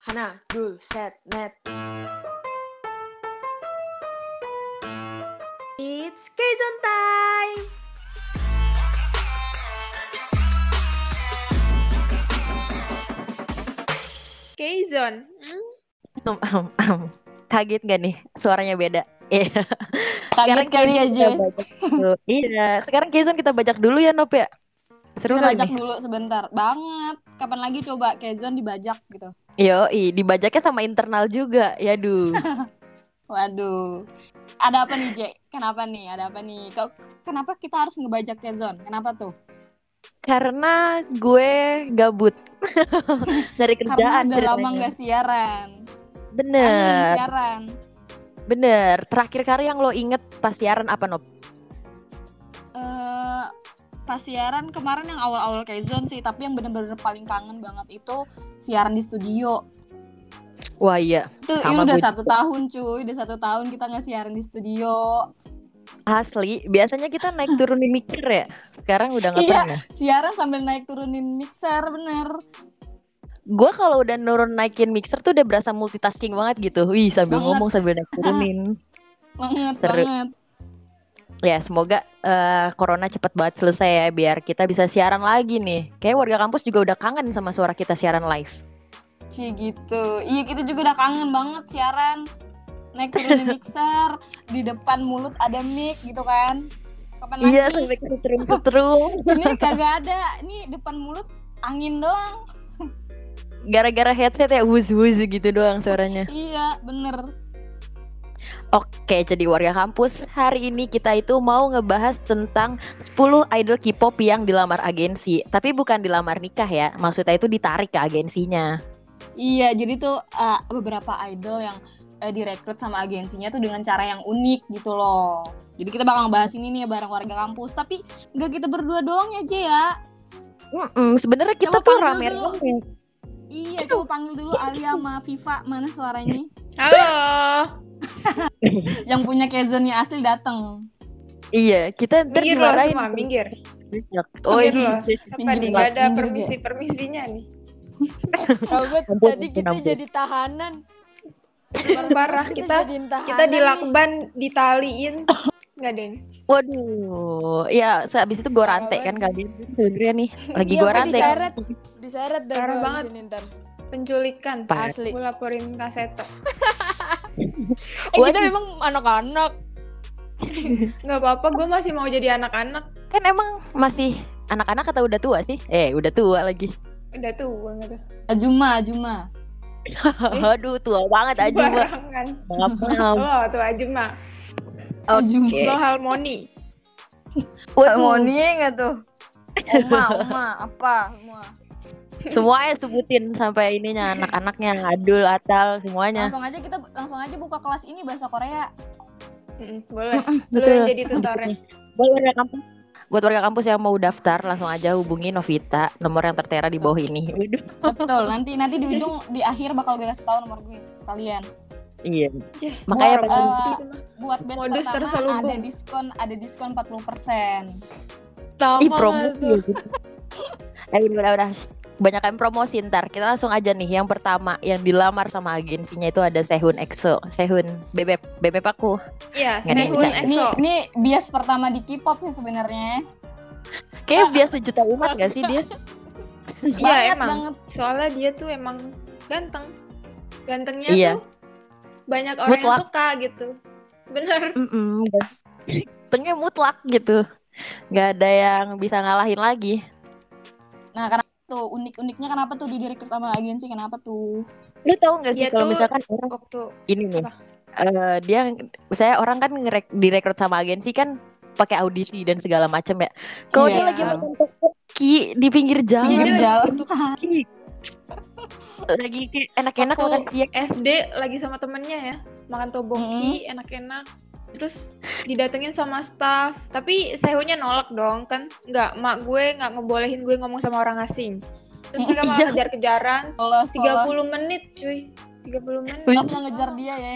Hana, dul, set, net. It's Kaizen time! Kaizen. Um, um, um. Kaget gak nih suaranya beda? Iya. Kaget sekarang kali aja. iya, sekarang Kaizen kita bajak dulu ya Nop ya. Seru kita bajak dulu sebentar banget. Kapan lagi coba Kezon dibajak gitu. Yo, dibajaknya sama internal juga. Ya duh. Waduh. Ada apa nih, Jack? Kenapa nih? Ada apa nih? Kok kenapa kita harus ngebajak Kezon? Kenapa tuh? Karena gue gabut. Dari Karena kerjaan udah lama ceritanya. nggak siaran. Kangen Bener, siaran. bener. Terakhir kali yang lo inget pas siaran apa Nop? Pas siaran kemarin yang awal-awal Kezon sih, tapi yang bener-bener paling kangen banget itu siaran di studio. Wah iya, Itu Sama udah gue satu tahun cuy, udah satu tahun kita nggak siaran di studio. asli. Biasanya kita naik turunin mikir ya. Sekarang udah nggak Iya. pernah. Siaran sambil naik turunin mixer, bener. Gue kalau udah nurun naikin mixer tuh udah berasa multitasking banget gitu. Wih sambil Banget. ngomong sambil naik turunin. Banget, Seru. banget. Ya semoga eh, corona cepet banget selesai ya biar kita bisa siaran lagi nih. Kayak warga kampus juga udah kangen sama suara kita siaran live. Cie gitu. Iya kita juga udah kangen banget siaran. Naik turunin mixer, di depan mulut ada mic gitu kan. Kapan Iya sampai kesetrum-setrum. Ini kagak ada. Ini depan mulut angin doang. Gara-gara headset ya wuz-wuz gitu doang suaranya. Iya, bener. Oke, jadi warga kampus, hari ini kita itu mau ngebahas tentang 10 idol K-pop yang dilamar agensi. Tapi bukan dilamar nikah ya, maksudnya itu ditarik ke agensinya. Iya, jadi tuh uh, beberapa idol yang uh, direkrut sama agensinya tuh dengan cara yang unik gitu loh. Jadi kita bakal ngebahas ini nih ya bareng warga kampus. Tapi nggak kita berdua doang ya, J ya. Mm-mm, sebenarnya kita Coba tuh rame-rame. Iya, coba panggil dulu Alia sama Viva. Mana suaranya? Halo. Yang punya Kezonnya asli dateng. Iya, kita ntar Minggir loh dimarahin. semua, minggir. Oh, Minggir iya. loh. Apa nih? Gak ada permisi-permisinya nih. Sobat, tadi kita ampun. jadi tahanan. Parah, kita kita nih. dilakban, ditaliin. Gak ada ini. Waduh, ya sehabis itu gue rantai kan kalian sebenarnya nih lagi Iya, gue udah rantai. diseret. Diseret Parah gua banget. abis. Penculikan. Parah. Asli. Gue laporin kaseto. Eh kita Waduh. memang anak-anak. Gak apa-apa, gue masih mau jadi anak-anak. Kan emang masih anak-anak atau udah tua sih? Eh, udah tua lagi. Udah tua gitu. Ajuma, Ajuma. Aduh, tua banget. Maaf, maaf. Lo tuh Ajuma. Oke. Lo Harmoni. Harmoni nggak tuh? Oma, Oma, apa? Oma. Semuanya sebutin sampai ininya anak-anaknya, adul, atal, semuanya. Langsung aja kita langsung aja buka kelas ini bahasa Korea. Mm, boleh. Betul. yang jadi tutornya. Buat warga kampus, buat warga kampus yang mau daftar langsung aja hubungi Novita, nomor yang tertera di bawah ini. Waduh. Betul. Nanti nanti di ujung di akhir bakal gue kasih tahu nomor gue kalian. Iya. Cih, Makanya Buat, mah. buat batch Modus pertama terselubung. ada diskon ada diskon 40%. Sama Ih promo tuh? gitu. Eh udah udah, udah. banyak yang promosi ntar kita langsung aja nih yang pertama yang dilamar sama agensinya itu ada Sehun EXO Sehun bebek bebek aku Iya, Sehun bercanda. Ini EXO. ini bias pertama di K-pop sih sebenarnya. kayak biasa juta umat gak sih dia Iya Banget emang. banget. Soalnya dia tuh emang ganteng. Gantengnya Iya. tuh banyak orang yang suka gitu. Bener. Mm-mm, gantengnya mutlak gitu nggak ada yang bisa ngalahin lagi Nah, karena tuh unik-uniknya kenapa tuh di direkrut sama agensi kenapa tuh? lu tahu nggak sih Dia kalau tuh- misalkan orang Waktu ini nih Apa? eh, dia saya orang kan ngerek, direkrut sama agensi kan pakai audisi dan segala macam ya kalau dia Iya. lagi makan topoki di pinggir jalan Iya, dia Pinggir lagi jalan. lagi enak-enak makan SD lagi sama temennya ya, makan toboki enak-enak. Terus didatengin sama staff, tapi Sehunnya nolak dong kan? Nggak, mak gue nggak ngebolehin gue ngomong sama orang asing. Terus mereka malah Iya. kejar-kejaran Kalau 30 menit cuy. 30 menit. Wih. staff yang ngejar dia ya.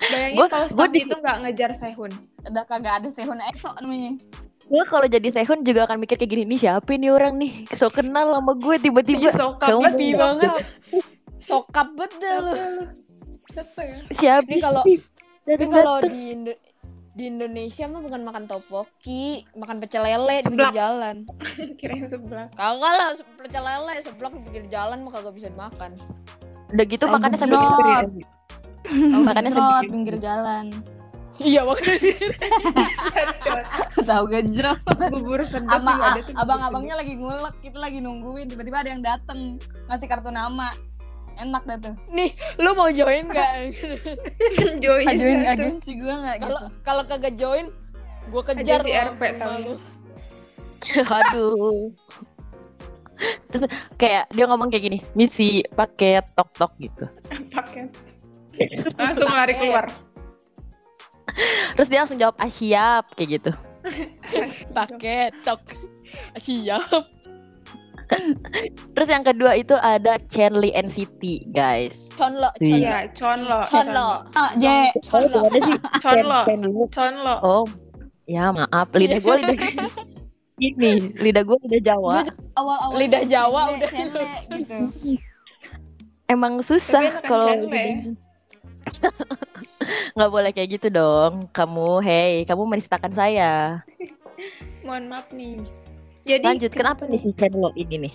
Bayangin Gua- kalau gua staff di- itu nggak ngejar Sehun. Udah kagak ada Sehun EXO namanya. gue kalau jadi Sehun juga akan mikir kayak gini nih siapa nih orang nih so kenal sama gue tiba-tiba Iya, sokap. kamu Happy banget. Sokap betul lu. Siapa ya? Siapa? Ini kalau tapi kalau di Indo- di Indonesia mah bukan makan topoki, makan pecel lele di Seblak. pinggir jalan. Kirain sebelah. Kagak lah pecel lele seblak di pinggir jalan mah kagak bisa dimakan. udah gitu Tahu makannya sambil gitu. Tahu Makannya sendiri. pinggir jalan. Iya makanya. Tahu gejrot. Bubur sedap Ama juga ada tuh. bubur abang-abangnya lagi ngulek, kita lagi nungguin, tiba-tiba ada yang dateng ngasih kartu nama. Enak dah tuh. Lu mau join gak? Join. Ajuin satu. agensi gue nggak gitu. Kalau kalau kagak join, gua kejar Agensi lu RP tahu. Aduh. Terus kayak dia ngomong kayak gini, misi paket tok tok gitu. Paket. Langsung lari keluar. Terus dia langsung jawab ah siap kayak gitu. Paket tok. Siap. Terus yang kedua itu ada Charlie NCT guys. Conlo, Iya. conlo. Iya, conlo. Conlo. Ah, J. Conlo. ada sih Conlo. Charlie. Conlo. Oh, ya maaf lidah gue lidah ini lidah gue lidah Jawa. Awal-awal Lidah Jawa udah gitu. Emang susah kalau cele. nggak boleh kayak gitu dong. Kamu, hey, kamu menistakan saya. Mohon maaf nih. Jadi Lanjut, kenapa nih si Chandler ini nih?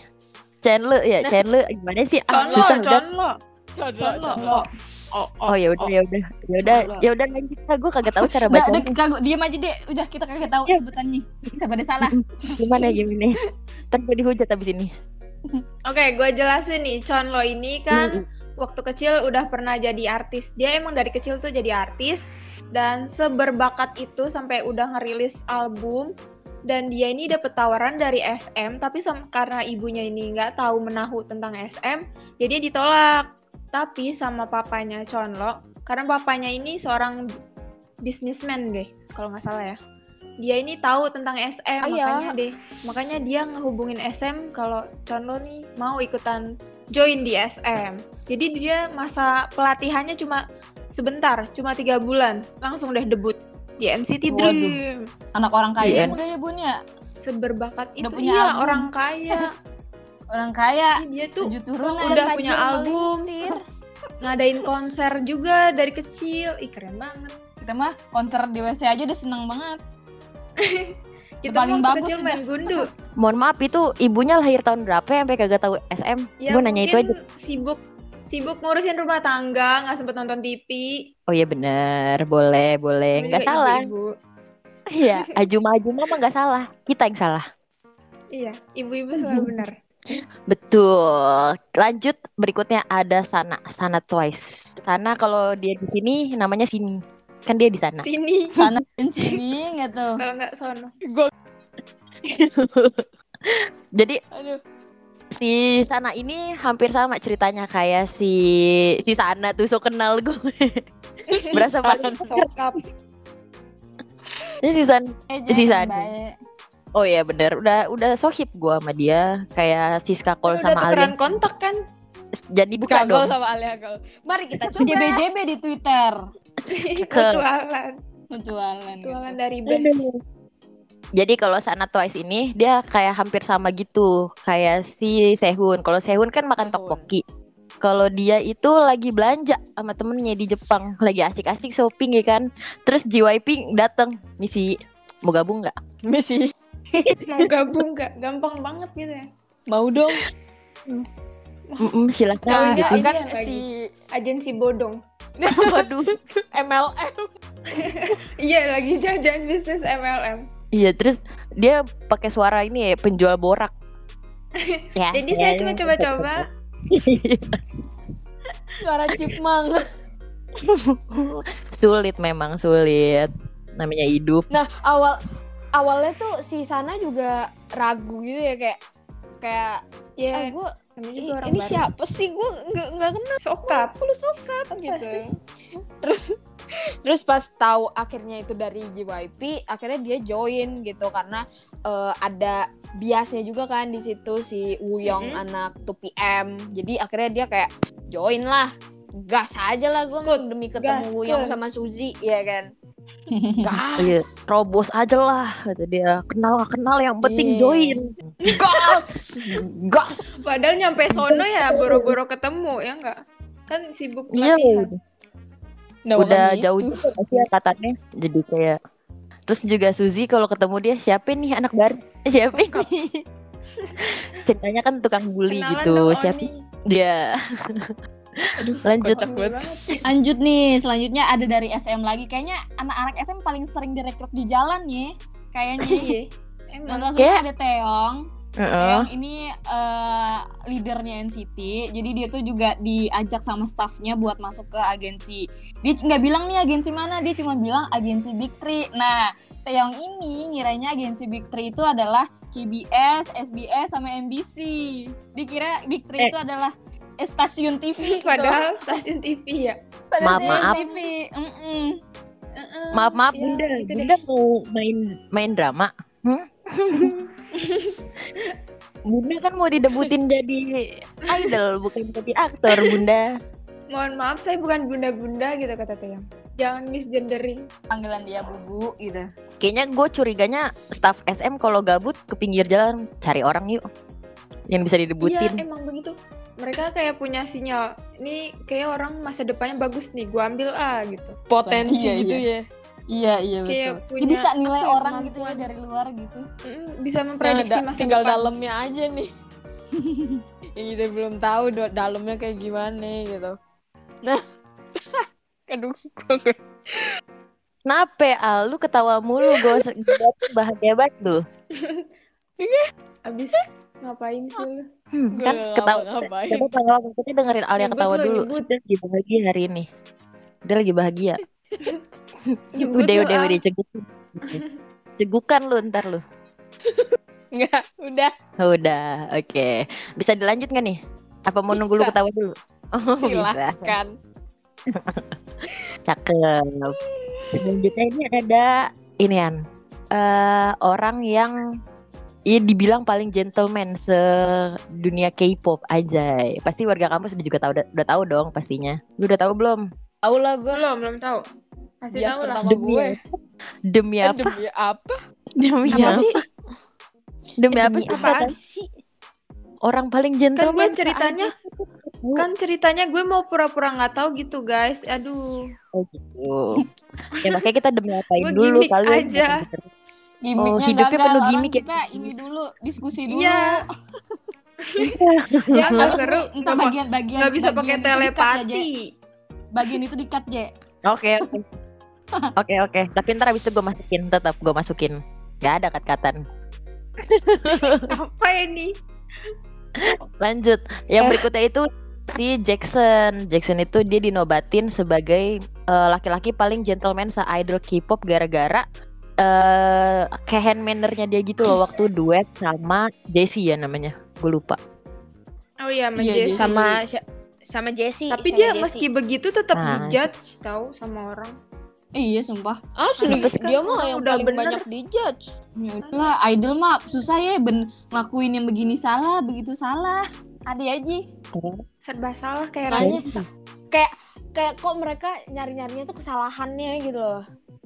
Chandler ya, Nah. Gimana sih? Ah, Conlo, susah conlo. Conlo. Conlo. Conlo. Oh, Oh ya udah ya udah ya udah ya udah lanjut lah gue kagak tahu cara Nggak, baca dek, kagak diem aja deh. Udah kita kagak tahu Ya. sebutannya. Kita pada salah. gimana gimana ntar gue dihujat abis ini Oke, gue jelasin nih. Conlo ini kan Mm, waktu kecil udah pernah jadi artis. Dia emang dari kecil tuh jadi artis dan seberbakat itu sampai udah ngerilis album dan dia ini dapet tawaran dari SM tapi sam- karena ibunya ini nggak tahu menahu tentang SM jadi dia ditolak. Tapi sama papanya Chonlo karena papanya ini seorang bisnismen deh kalau nggak salah ya. Dia ini tahu tentang SM Ah, iya. makanya deh makanya dia ngehubungin SM kalau Chonlo nih mau ikutan join di SM jadi dia masa pelatihannya cuma sebentar cuma tiga bulan langsung deh debut di NCT Waduh. Dream Anak orang kaya Iya. udah ya bun ya. seberbakat itu Udah punya iya album. orang kaya Orang kaya. Ih, dia tuh Tujuh turunan. udah punya album ngadain konser juga dari kecil ih keren banget Kita mah konser di WC aja udah seneng banget. kita paling bagus kecil main gundu mohon maaf itu ibunya lahir tahun berapa ya sampai kagak tahu SM ya gue nanya itu aja sibuk sibuk ngurusin rumah tangga nggak sempet nonton TV oh iya bener. Boleh boleh. Nggak salah. iya ajuma ajuma mah nggak salah. Kita yang salah. Iya ibu-ibu selalu benar. Betul. Lanjut berikutnya ada Sana Sana Twice. Sana kalau dia di sini namanya sini. Kan dia di sana. Sini. Sana dan sini nggak tuh. kalau nggak sono. Gue jadi aduh. Si Sana ini hampir sama ceritanya kayak si si Sana tuh so kenal gue Berasa paling- sokap Ini si Sana Eh, Si baik. Oh iya bener, udah udah sohib gua sama dia kayak Siska Kol Kan udah sama tukeran Alia. kontak kan Jadi buka Kagol dong. sama Alia Kagol. Mari kita coba. JBJB di Twitter. mutualan Mutualan. gitu. dari best Jadi kalau Sana Twice ini dia kayak hampir sama gitu, kayak si Sehun. Kalau Sehun kan makan tteokbokki. Kalau dia itu lagi belanja sama temennya di Jepang, lagi asik-asik shopping ya kan. Terus JYP dateng, misi mau gabung nggak? Misi. mau gabung nggak gampang banget gitu ya Mau dong. Mm-mm, silakan Nah, gitu. kan si agensi bodong Waduh. MLM. iya lagi jajan bisnis MLM Iya, terus dia pakai suara ini ya, penjual borak. ya, jadi ya, saya ya. cuma coba-coba Suara chipmunk. sulit memang sulit. Namanya hidup. Nah, awal awalnya tuh si Sana juga ragu gitu ya kayak kayak ya ah, gue ini baru. siapa sih gue nggak nggak kenal sokap aku lu sokap gitu sih? terus terus pas tahu akhirnya itu dari JYP akhirnya dia join gitu karena eh, ada biasnya juga kan di situ si Wuyong Mhm. anak 2PM jadi akhirnya dia kayak join lah gas aja lah gue Skut, demi ketemu gas, Wuyong sama Suzy ya kan Iya, gas terobos aja lah kata dia. Kenal gak kenal yang penting Iya. join. gas gas Padahal nyampe sono ya boro-boro ketemu ya enggak? Kan sibuk Iya, latihan. Nah, udah jauh nggak sih angkatannya. Jadi kayak Terus juga Suzy kalau ketemu dia siapa nih anak baru? Siapa nih? Ceritanya kan tukang bully Kenalan gitu. Siapa dia? aduh Lanjut. kocak banget Lanjut nih, selanjutnya ada dari SM lagi. Kayaknya anak-anak SM paling sering direkrut di jalan ya. Kayaknya. Iya. Dan Emang selanjutnya Kayak- ada Teong. Heeh. Teong ini eh, leadernya NCT. Jadi dia tuh juga diajak sama staffnya buat masuk ke agensi. Dia nggak bilang nih agensi mana, dia cuma bilang agensi Big Three. Nah, Teong ini ngiranya agensi Big Three itu adalah KBS, SBS, sama MBC. Dikira Big Three Eh. itu adalah eh, stasiun TV gitu. padahal stasiun TV ya. Padahal Maaf, stasiun maaf. TV. Mm-mm. Heeh. Maaf maaf Ya, Bunda, gitu deh. Bunda mau main main drama? Hmm? Bunda kan mau didebutin jadi idol bukan jadi aktor Bunda. Mohon maaf saya bukan bunda-bunda gitu kata Teyang. Jangan misgendering. Panggilan dia bubu gitu. Kayaknya gue curiganya staff SM kalau gabut ke pinggir jalan cari orang yuk yang bisa Iya, didebutin. emang begitu. Mereka kayak punya sinyal. Ini kayak orang masa depannya bagus nih, gua ambil ah gitu. potensi Iya, gitu iya. ya Iya iya Kayak betul. punya Dia bisa nilai ya, orang gitu ya dari luar gitu. Bisa Nah, memprediksi da- masa tinggal depan. dalamnya aja nih yang kita belum tahu do- dalamnya kayak gimana gitu nah aduh gua nggak- Kenapa Al? Lu ketawa mulu gue bahagia banget lu. Abis ngapain sih lu? Hmm, kan ketawa. ngapa-ngapain. Coba dengerin Alia Nyebut ketawa lu, dulu. Dia lagi bahagia hari ini. Dia lagi bahagia. Udah udah ah. udah cegukan. cegukan lu ntar lu. nggak udah udah, oke. Bisa dilanjut nggak nih? Apa mau nunggu lu Bisa. ketawa dulu? Oh, bisa. silahkan Cakep. Selanjutnya ini ada ini An. Eh, orang yang Iya dibilang paling gentleman sedunia K-pop aja. Pasti warga kampus udah juga tahu udah, udah tahu dong pastinya. Lu udah tahu belum? tahu lah gue Belum, belum tahu. Kasih bias tahu pertama Demi gue apa? Demi Eh, apa? demi apa Demi Apa apa? sih? Demi Eh, apa demi sih? apaan? Kata? sih Orang paling Kan gentleman. gue ceritanya, kan ceritanya gue mau pura-pura nggak tahu gitu guys. Aduh. Oh gitu. ya makanya kita demi apain Gue dulu gimmick kalian aja. Gimiknya Oh, hidupnya gagal. penuh Orang gimmick ya. kita ini dulu diskusi dulu. Iya. Ya, harus seru. entah bagian-bagian Nggak bisa pakai ya, telepati. Bagian itu di-cut, Je. Oke oke. Oke oke. Tapi ntar abis itu gue masukin tetap gue masukin. Gak ada kat-katan. Apa ini? Lanjut. Yang berikutnya itu si Jackson. Jackson itu dia dinobatin sebagai eh, laki-laki paling gentleman se-idol K-pop gara-gara eh kayak hand mannernya dia gitu loh waktu duet sama Jessie ya namanya. Gue lupa. Oh iya, sama Iya, Jessie. Jessie. sama sama Jessie Tapi sama dia Jessie. meski begitu tetap Nah. dijudge tahu sama orang. Iya, sumpah. asli Kenapa sih? dia mah Orang yang udah paling bener. banyak dijudge Ya udahlah, idol mah susah ya ben ngelakuin yang begini salah, begitu salah. Ada aja. Serba salah kayak Makanya Raisa. kayak kok mereka nyari nyarinya tuh kesalahannya gitu loh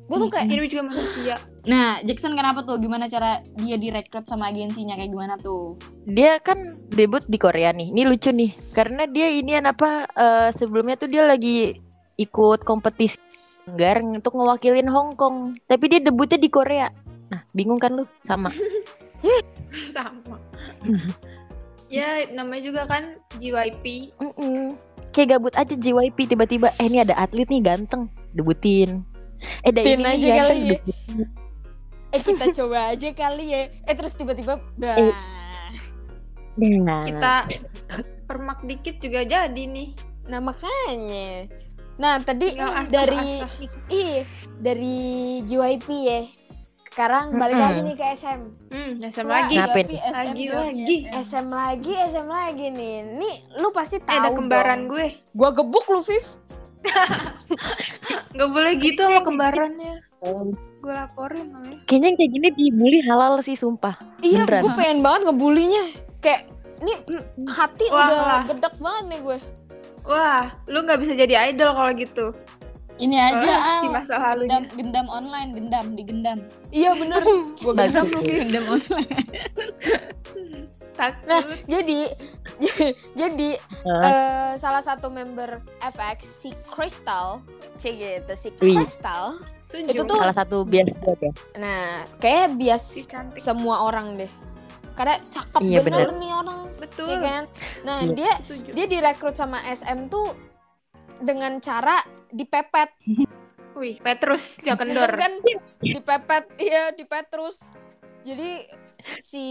gue tuh kayak Ini juga manusia. Nah, Jackson kenapa tuh? Gimana cara dia direkrut sama agensinya kayak gimana tuh? Dia kan debut di Korea nih. Ini lucu nih. Karena dia ini apa eh, sebelumnya tuh dia lagi ikut kompetisi Anggar untuk ngewakilin Hong Kong. Tapi dia debutnya di Korea. Nah, bingung kan lu? Sama. sama. ya, namanya juga kan JYP. Mm-mm. Kayak gabut aja JYP tiba-tiba eh ini ada atlet nih ganteng debutin. Eh Debutin ini aja kali ganteng ya. debutin. eh kita coba aja kali ya eh terus tiba-tiba bah. Eh. Nah, Kita permak dikit juga jadi nih. nah makanya nah tadi asah, dari ih dari JYP ya sekarang balik lagi nih ke SM Hmm, SM Wah, lagi. SM Lagi, lagi. SM. Lagi SM lagi nih nih lu pasti Eh, tahu ada kembaran dong. gue. gua gebuk lu Viv Gak boleh gitu sama kembarannya. Gue laporin namanya. kayaknya yang kayak gini dibully halal sih sumpah. iya gue pengen banget ngebulinya kayak ini hati Wah, udah gedek banget nih gue Wah, lu nggak bisa jadi idol kalau gitu. Ini aja Ah, di masa lalunya. Gendam, gendam online, gendam, digendam. Iya bener. Gue gendam Viv. Gendam online. Takut. Nah, jadi jadi Heeh. eh, salah satu member FX si Crystal, c gitu si Wih. Crystal. Sunjung. itu tuh- Salah satu bias ya. Nah, kayak si bias cantik. semua orang deh. Karena cakep Iya, bener, bener. nih orang, Betul. ya kan? Nah, Iya. dia Setuju. dia direkrut sama SM tuh dengan cara dipepet Wih, Petrus Jakendor. kan dipepet iya dipepet terus jadi si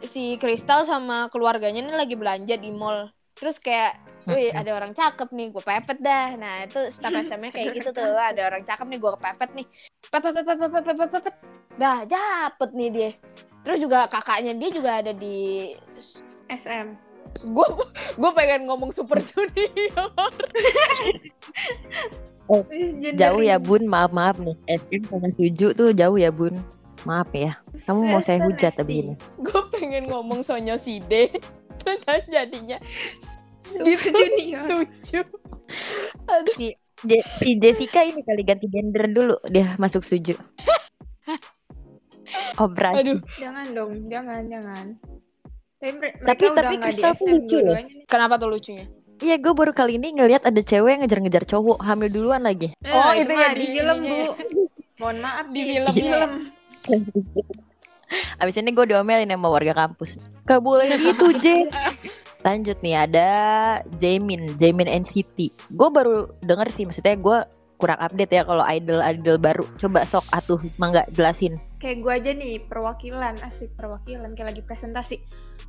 si Kristal sama keluarganya ini lagi belanja di mall terus kayak Wih ada orang cakep nih gue pepet dah Nah itu staff SM-nya kayak gitu tuh Ada orang cakep nih gue kepepet nih Pepet pepet pepet pepet pepet pepet Dah dapet nih dia Terus juga kakaknya dia juga ada di SM. Gue gue pengen ngomong Super Junior Jauh ya Bun, maaf maaf nih. SM sama Suju tuh jauh ya Bun. Maaf ya. Kamu mau saya hujat tapi ini. Gue pengen ngomong Sonyo Side Terus jadinya Super Junior. Suju Aduh Je- si Jessica ini kali ganti gender dulu dia masuk Suju. Operasi. Aduh Jangan dong, jangan, jangan. Tapi, Tapi- tapi Crystal tuh lucu loh. Kenapa tuh lucunya? Iya, gue baru kali ini ngelihat ada cewek yang ngejar-ngejar cowok hamil duluan lagi. Oh, Eh, itu mah ya di film, Bu. Mohon maaf Di film film. Abis ini gue diomelin sama warga kampus. Gak boleh gitu, J. Lanjut nih, ada Jamin, Jamin NCT. Gue baru denger sih, maksudnya gue kurang update ya kalau idol-idol baru. Coba sok atuh, mangga jelasin. Kayak gue aja nih perwakilan, asik perwakilan kayak lagi presentasi.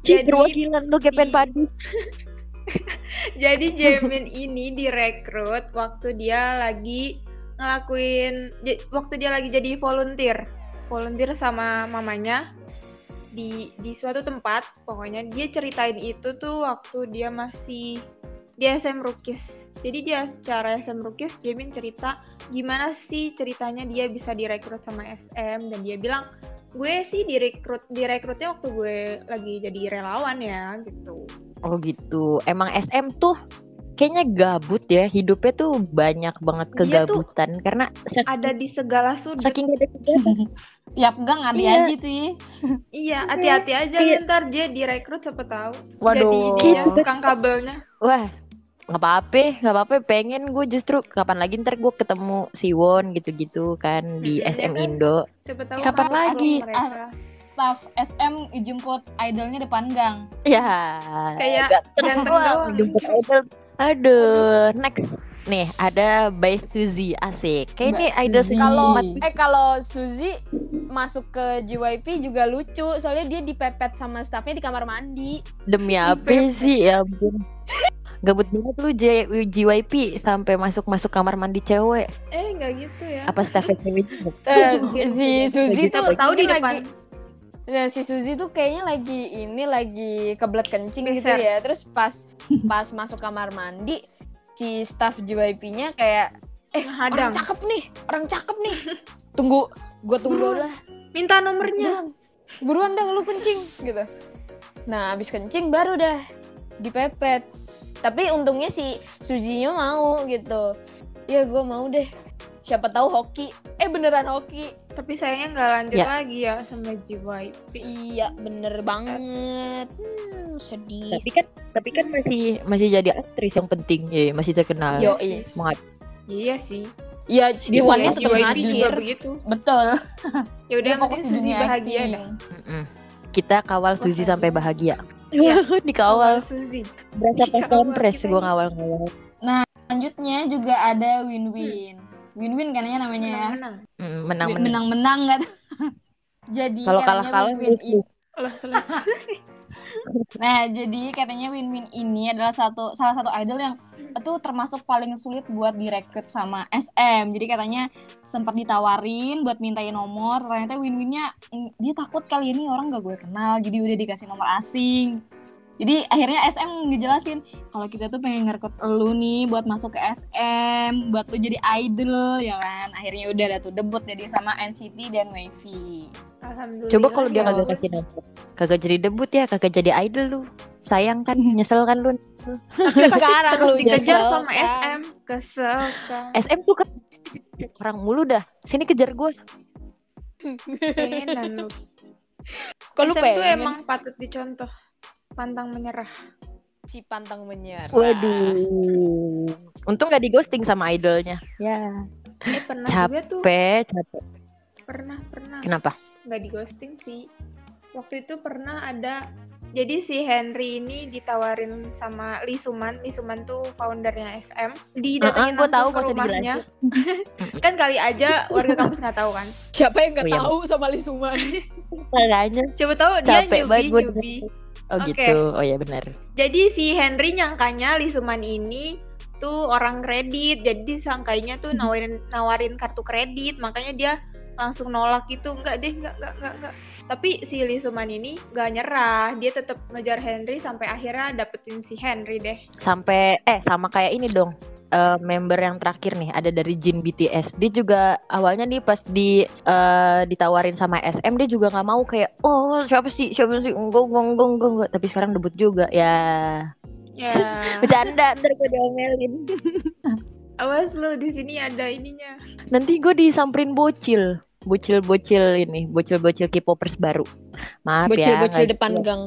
Cih, Jadi, perwakilan lu kepen padus. Jadi Jamin ini direkrut waktu dia lagi ngelakuin waktu dia lagi jadi volunteer. Volunteer sama mamanya di di suatu tempat. Pokoknya dia ceritain itu tuh waktu dia masih di SM Rukis. Jadi dia cara SM Rukis Jamin cerita gimana sih ceritanya dia bisa direkrut sama SM dan dia bilang gue sih direkrut direkrutnya waktu gue lagi jadi relawan ya gitu. Oh gitu. Emang SM tuh kayaknya gabut ya. Hidupnya tuh banyak banget Dia tuh kegabutan karena saking, Ada di segala sudut. saking ada kegiatan. Tiap gang ada Iya. aja tuh. Iya, hati-hati aja Iya. ntar dia direkrut siapa tahu. Waduh. Jadi dia Gitu. tukang kabelnya. Wah, nggak apa-apa, nggak apa-apa. Pengen gue justru kapan lagi ntar gue ketemu si Won gitu-gitu kan di Mm-mm, SM ya kan? Indo. Kapan lagi? mereka. Staff SM jemput idolnya depan gang. Ya, Kayak ganteng ganteng doang, doang. jemput idol. Aduh, next. Nih, ada By Suzy asik. Kayak ini idol. Kalau eh kalau Suzy masuk ke JYP juga lucu soalnya dia dipepet sama staffnya di kamar mandi. Demi apa sih? Ya ampun. Gabut banget lu J- JYP sampai masuk-masuk kamar mandi cewek. Eh, enggak gitu ya. Apa staffnya cewek juga? Eh, si. Suzy tuh tahu di depan. lagi Nah, si Suzy tuh kayaknya lagi ini lagi kebelet kencing gitu ya. Terus pas pas masuk kamar mandi si staff JYP-nya kayak eh Menghadang. orang cakep nih, orang cakep nih. Tunggu, gue tunggu lah. Minta nomornya. Buruan, buruan dah lu kencing gitu. Nah, abis kencing baru dah dipepet. Tapi untungnya si Sujinya mau gitu. Ya gue mau deh. Siapa tahu hoki. Eh beneran hoki. Tapi sayangnya nggak lanjut Ya. lagi ya sama JYP. Iya bener banget. Hmm, sedih. Tapi kan tapi kan masih masih jadi aktris yang penting ya, masih terkenal. Yo, sih. iya. Semangat. Iya sih. Ya Dia cuannya punya tetap juga begitu. Betul. Ya udah fokus penting di Suzy dunia bahagia dah. Kita kawal Suzy sampai bahagia. Iya. Dikawal. Suzy. Berasa pas Dikawal kompres gue ini. ngawal-ngawal. Selanjutnya juga ada win-win. Win-win kan ya namanya ya. Menang-menang. Mm, Menang-menang. Kan. jadi Kalau kalah-kalah win-win. Nah, jadi katanya win-win ini adalah satu salah satu idol yang itu termasuk paling sulit buat direkrut sama SM. Jadi katanya sempat ditawarin buat mintain nomor, ternyata win-winnya dia takut kali ini orang gak gue kenal, jadi udah dikasih nomor asing. Jadi akhirnya SM ngejelasin kalau kita tuh pengen ngerekrut lu nih buat masuk ke SM, buat lu jadi idol ya kan. Akhirnya udah ada tuh debut jadi sama NCT dan Wavy. Alhamdulillah. Coba kalau dia ya kagak kasih nomor, kagak jadi debut ya, kagak jadi idol lu. Sayang kan, nyesel kan lu. Sekarang terus lu dikejar nyesel sama kan. SM. Kesel kan. SM tuh kan orang mulu dah. Sini kejar gue. Pengenan lu. Kok lu SM tuh pengen emang patut dicontoh. Pantang menyerah. si pantang menyerah. Waduh. Untung gak di ghosting sama idolnya. Ya. Eh pernah Capek. juga tuh. Capek, capek. Pernah, pernah. Kenapa? nggak di ghosting sih. Waktu itu pernah ada jadi si Henry ini ditawarin sama Lee Suman. Lee Suman tuh foundernya SM. Didatengin Heeh, gua tahu, ke rumahnya. kan kali aja warga kampus nggak tahu kan. Siapa yang nggak Oh, iya. tahu sama Lisuman? Makanya. Coba tahu dia gua newbie. Oh Oke. gitu. Oh ya benar. Jadi si Henry nyangkanya Lee Suman ini tuh orang kredit. Jadi disangkainya tuh nawarin nawarin kartu kredit. Makanya dia langsung nolak gitu. Enggak deh, enggak enggak enggak enggak. Tapi si Lee Suman ini gak nyerah. Dia tetap ngejar Henry sampai akhirnya dapetin si Henry deh. Sampai eh sama kayak ini dong. Eh, member yang terakhir nih ada dari Jin BTS. Dia juga awalnya nih pas di eh, ditawarin sama SM dia juga nggak mau kayak oh siapa sih siapa sih enggak enggak enggak enggak, tapi sekarang debut juga ya Ya. bercanda ntar gue diomelin Awas lu di sini ada ininya. nanti gue disamperin bocil bocil-bocil ini bocil-bocil K-popers baru maaf ya Bocil-bocil depan gang.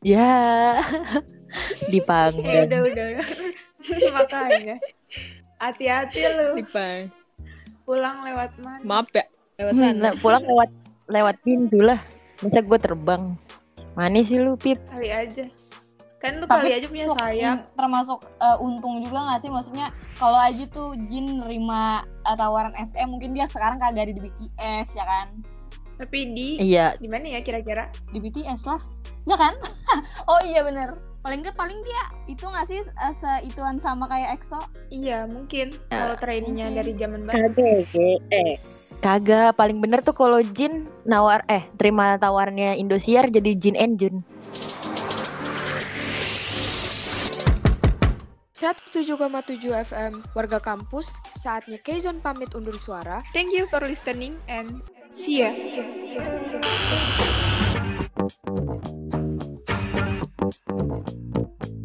ya Ya dipanggang udah udah. Makanya. Hati-hati lu. Depan. Pulang lewat mana? Maaf ya, lewat Hmm, sana. le- pulang lewat lewat pintu lah masa gue terbang mana sih lu pip Kali aja. Kan lu Tapi kali aja punya sayap. in- termasuk eh, untung juga gak sih maksudnya kalau aja tuh Jin nerima eh, tawaran SM mungkin dia sekarang kagak ada di BTS ya kan Tapi di iya di mana ya kira-kira? di BTS lah ya kan oh iya bener paling ke paling dia itu gak sih eh, seituan sama kayak EXO? Iya, mungkin. Ya, kalau trainingnya dari zaman baru. kagak eh kagak. Paling bener tuh kalau Jin nawar eh terima tawarnya Indosiar jadi Jin and Jun. 107,7 FM Warga Kampus, saatnya Keizon pamit undur suara. Thank you for listening and see ya. Thank you.